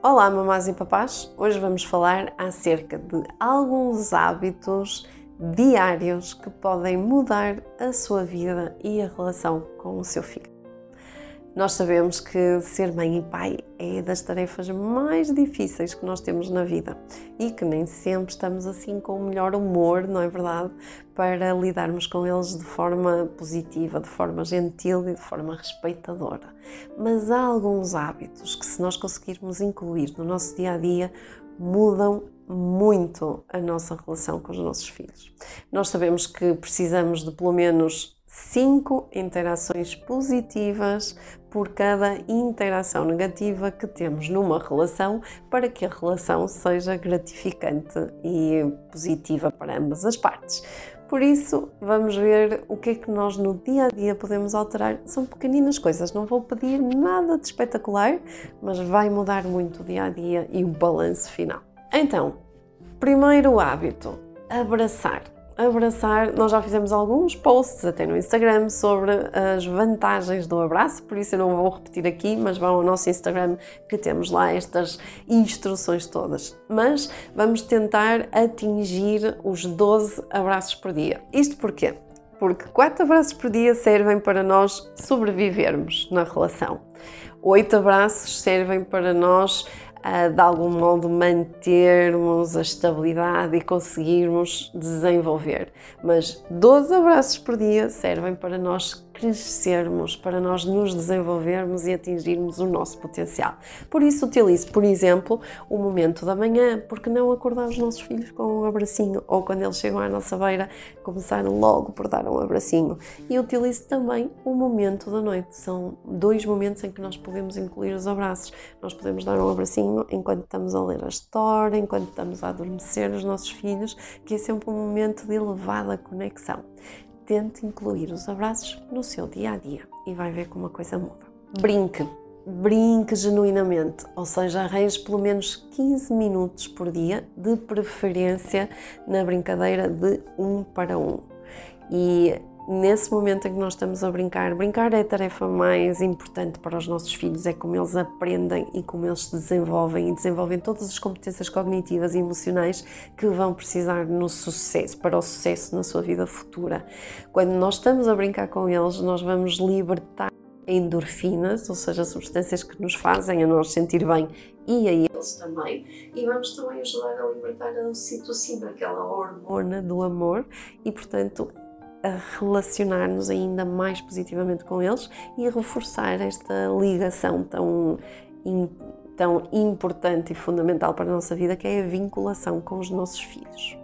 Olá, mamás e papás! Hoje vamos falar acerca de alguns hábitos diários que podem mudar a sua vida e a relação com o seu filho. Nós sabemos que ser mãe e pai é das tarefas mais difíceis que nós temos na vida e que nem sempre estamos assim com o melhor humor, não é verdade? Para lidarmos com eles de forma positiva, de forma gentil e de forma respeitadora. Mas há alguns hábitos que, se nós conseguirmos incluir no nosso dia a dia, mudam muito a nossa relação com os nossos filhos. Nós sabemos que precisamos de pelo menos cinco interações positivas por cada interação negativa que temos numa relação para que a relação seja gratificante e positiva para ambas as partes. Por isso, vamos ver o que é que nós no dia a dia podemos alterar. São pequeninas coisas, não vou pedir nada de espetacular, mas vai mudar muito o dia a dia e o balanço final. Então, primeiro hábito: abraçar abraçar. Nós já fizemos alguns posts até no Instagram sobre as vantagens do abraço, por isso eu não vou repetir aqui, mas vão ao nosso Instagram que temos lá estas instruções todas. Mas vamos tentar atingir os 12 abraços por dia. Isto porquê? Porque 4 abraços por dia servem para nós sobrevivermos na relação. 8 abraços servem para nós de algum modo mantermos a estabilidade e conseguirmos desenvolver. Mas 12 abraços por dia servem para nós crescermos, para nós nos desenvolvermos e atingirmos o nosso potencial. Por isso, utilize, por exemplo, o momento da manhã, porque não acordar os nossos filhos com um abracinho, ou quando eles chegam à nossa beira, começar logo por dar um abracinho. E utilize também o momento da noite. São dois momentos em que nós podemos incluir os abraços. Nós podemos dar um abracinho enquanto estamos a ler a história, enquanto estamos a adormecer os nossos filhos, que é sempre um momento de elevada conexão tente incluir os abraços no seu dia a dia e vai ver como a coisa muda. Brinque, brinque genuinamente, ou seja, arranje pelo menos 15 minutos por dia, de preferência na brincadeira de um para um. E nesse momento em que nós estamos a brincar, brincar é a tarefa mais importante para os nossos filhos, é como eles aprendem e como eles se desenvolvem e desenvolvem todas as competências cognitivas e emocionais que vão precisar no sucesso, para o sucesso na sua vida futura. Quando nós estamos a brincar com eles, nós vamos libertar endorfinas, ou seja, substâncias que nos fazem a nós sentir bem e a eles também, e vamos também ajudar a libertar a ocitocina, aquela hormona do amor, e portanto a relacionar-nos ainda mais positivamente com eles e reforçar esta ligação tão, tão importante e fundamental para a nossa vida, que é a vinculação com os nossos filhos.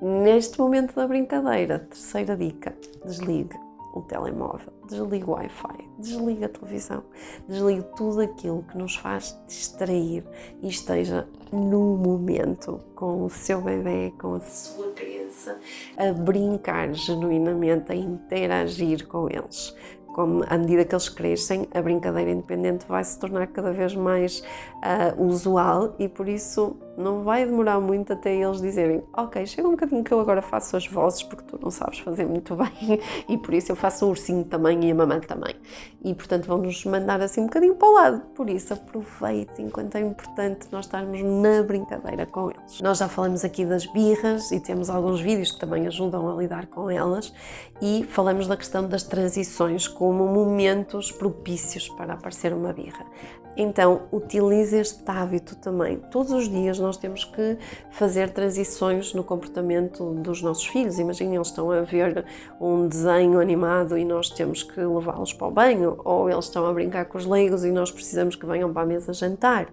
Neste momento da brincadeira, terceira dica: desligue o telemóvel, desligue o Wi-Fi, desligue a televisão, desligue tudo aquilo que nos faz distrair e esteja no momento com o seu bebê, com a sua criança, a brincar genuinamente, a interagir com eles. Como à medida que eles crescem, a brincadeira independente vai se tornar cada vez mais uh, usual e por isso não vai demorar muito até eles dizerem: Ok, chega um bocadinho que eu agora faço as vozes porque tu não sabes fazer muito bem e por isso eu faço o ursinho também e a mamãe também. E portanto vão-nos mandar assim um bocadinho para o lado. Por isso aproveite enquanto é importante nós estarmos na brincadeira com eles. Nós já falamos aqui das birras e temos alguns vídeos que também ajudam a lidar com elas e falamos da questão das transições como momentos propícios para aparecer uma birra. Então, utilize este hábito também. Todos os dias nós temos que fazer transições no comportamento dos nossos filhos. Imaginem, eles estão a ver um desenho animado e nós temos que levá-los para o banho, ou eles estão a brincar com os leigos e nós precisamos que venham para a mesa jantar.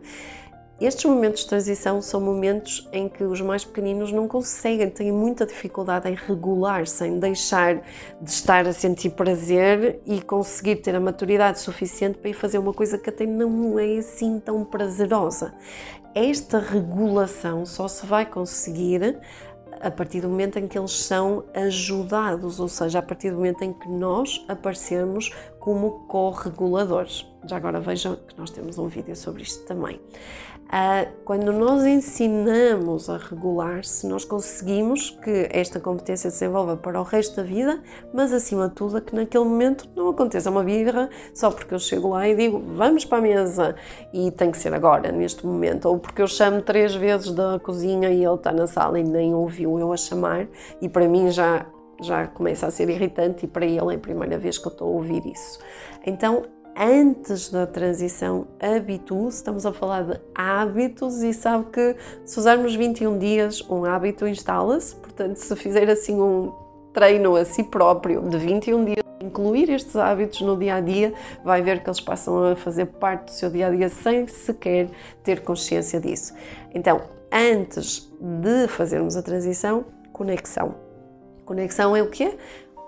Estes momentos de transição são momentos em que os mais pequeninos não conseguem, têm muita dificuldade em regular-se, em deixar de estar a sentir prazer e conseguir ter a maturidade suficiente para ir fazer uma coisa que até não é assim tão prazerosa. Esta regulação só se vai conseguir a partir do momento em que eles são ajudados, ou seja, a partir do momento em que nós aparecemos como co-reguladores. Já agora vejam que nós temos um vídeo sobre isto também. Quando nós ensinamos a regular, se nós conseguimos que esta competência se desenvolva para o resto da vida, mas acima de tudo, que naquele momento não aconteça uma birra só porque eu chego lá e digo vamos para a mesa. E tem que ser agora, neste momento, ou porque eu chamo três vezes da cozinha e ele está na sala e nem ouviu eu a chamar. E para mim já já começa a ser irritante e para ele é a primeira vez que eu estou a ouvir isso. Então, antes da transição habitue-se, estamos a falar de hábitos e sabe que se usarmos 21 dias, um hábito instala-se, portanto, se fizer assim um treino a si próprio de 21 dias, incluir estes hábitos no dia a dia, vai ver que eles passam a fazer parte do seu dia a dia sem sequer ter consciência disso. Então, antes de fazermos a transição, conexão. Conexão é o quê?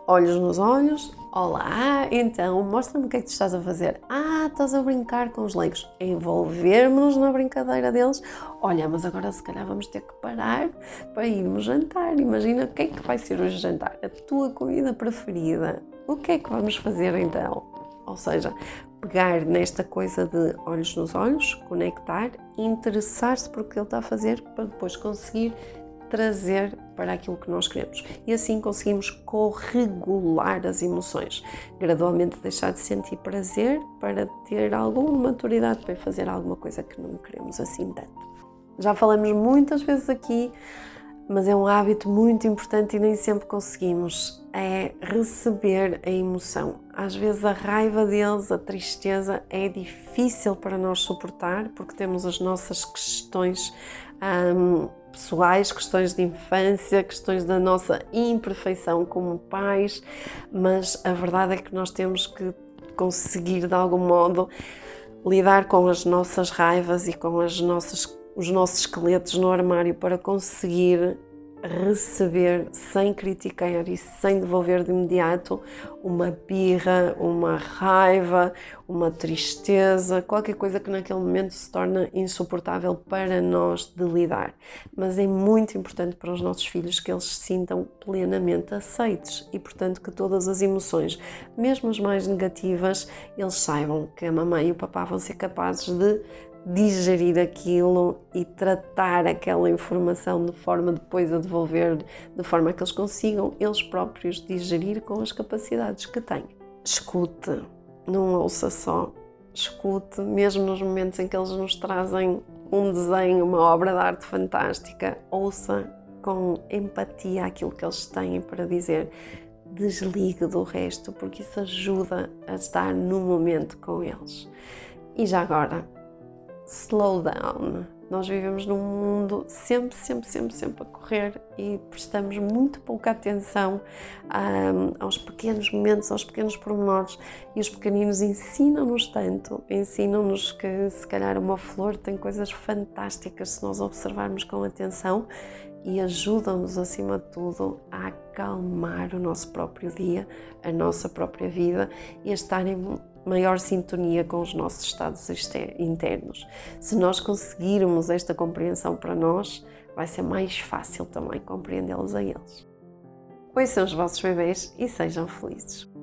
Olhos nos olhos. Olá, então mostra-me o que é que tu estás a fazer. Ah, estás a brincar com os leigos. Envolvermos-nos na brincadeira deles. Olha, mas agora se calhar vamos ter que parar para irmos jantar. Imagina o que é que vai ser hoje jantar. A tua comida preferida. O que é que vamos fazer então? Ou seja, pegar nesta coisa de olhos nos olhos, conectar, interessar-se por o que ele está a fazer para depois conseguir trazer para aquilo que nós queremos. E assim conseguimos corregular as emoções, gradualmente deixar de sentir prazer para ter alguma maturidade para fazer alguma coisa que não queremos assim tanto. Já falamos muitas vezes aqui, mas é um hábito muito importante e nem sempre conseguimos. É receber a emoção. Às vezes a raiva deles, a tristeza é difícil para nós suportar porque temos as nossas questões. Hum, pessoais, questões de infância, questões da nossa imperfeição como pais, mas a verdade é que nós temos que conseguir de algum modo lidar com as nossas raivas e com as nossas, os nossos esqueletos no armário para conseguir receber sem criticar e sem devolver de imediato uma birra, uma raiva, uma tristeza, qualquer coisa que naquele momento se torna insuportável para nós de lidar. Mas é muito importante para os nossos filhos que eles se sintam plenamente aceitos e, portanto, que todas as emoções, mesmo as mais negativas, eles saibam que a mamãe e o papá vão ser capazes de digerir aquilo e tratar aquela informação de forma depois a devolver, de forma que eles consigam eles próprios digerir com as capacidades que têm. Escute, não ouça só, escute, mesmo nos momentos em que eles nos trazem um desenho, uma obra de arte fantástica, ouça com empatia aquilo que eles têm para dizer. Desligue do resto, porque isso ajuda a estar no momento com eles. E já agora, slow down. Nós vivemos num mundo sempre, sempre, sempre, sempre a correr e prestamos muito pouca atenção um, aos pequenos momentos, aos pequenos pormenores. E os pequeninos ensinam-nos tanto, ensinam-nos que se calhar uma flor tem coisas fantásticas se nós observarmos com atenção e ajudam-nos, acima de tudo, a acalmar o nosso próprio dia, a nossa própria vida e a estar em maior sintonia com os nossos estados internos. Se nós conseguirmos esta compreensão para nós, vai ser mais fácil também compreendê-los a eles. Ouçam os vossos bebês e sejam felizes.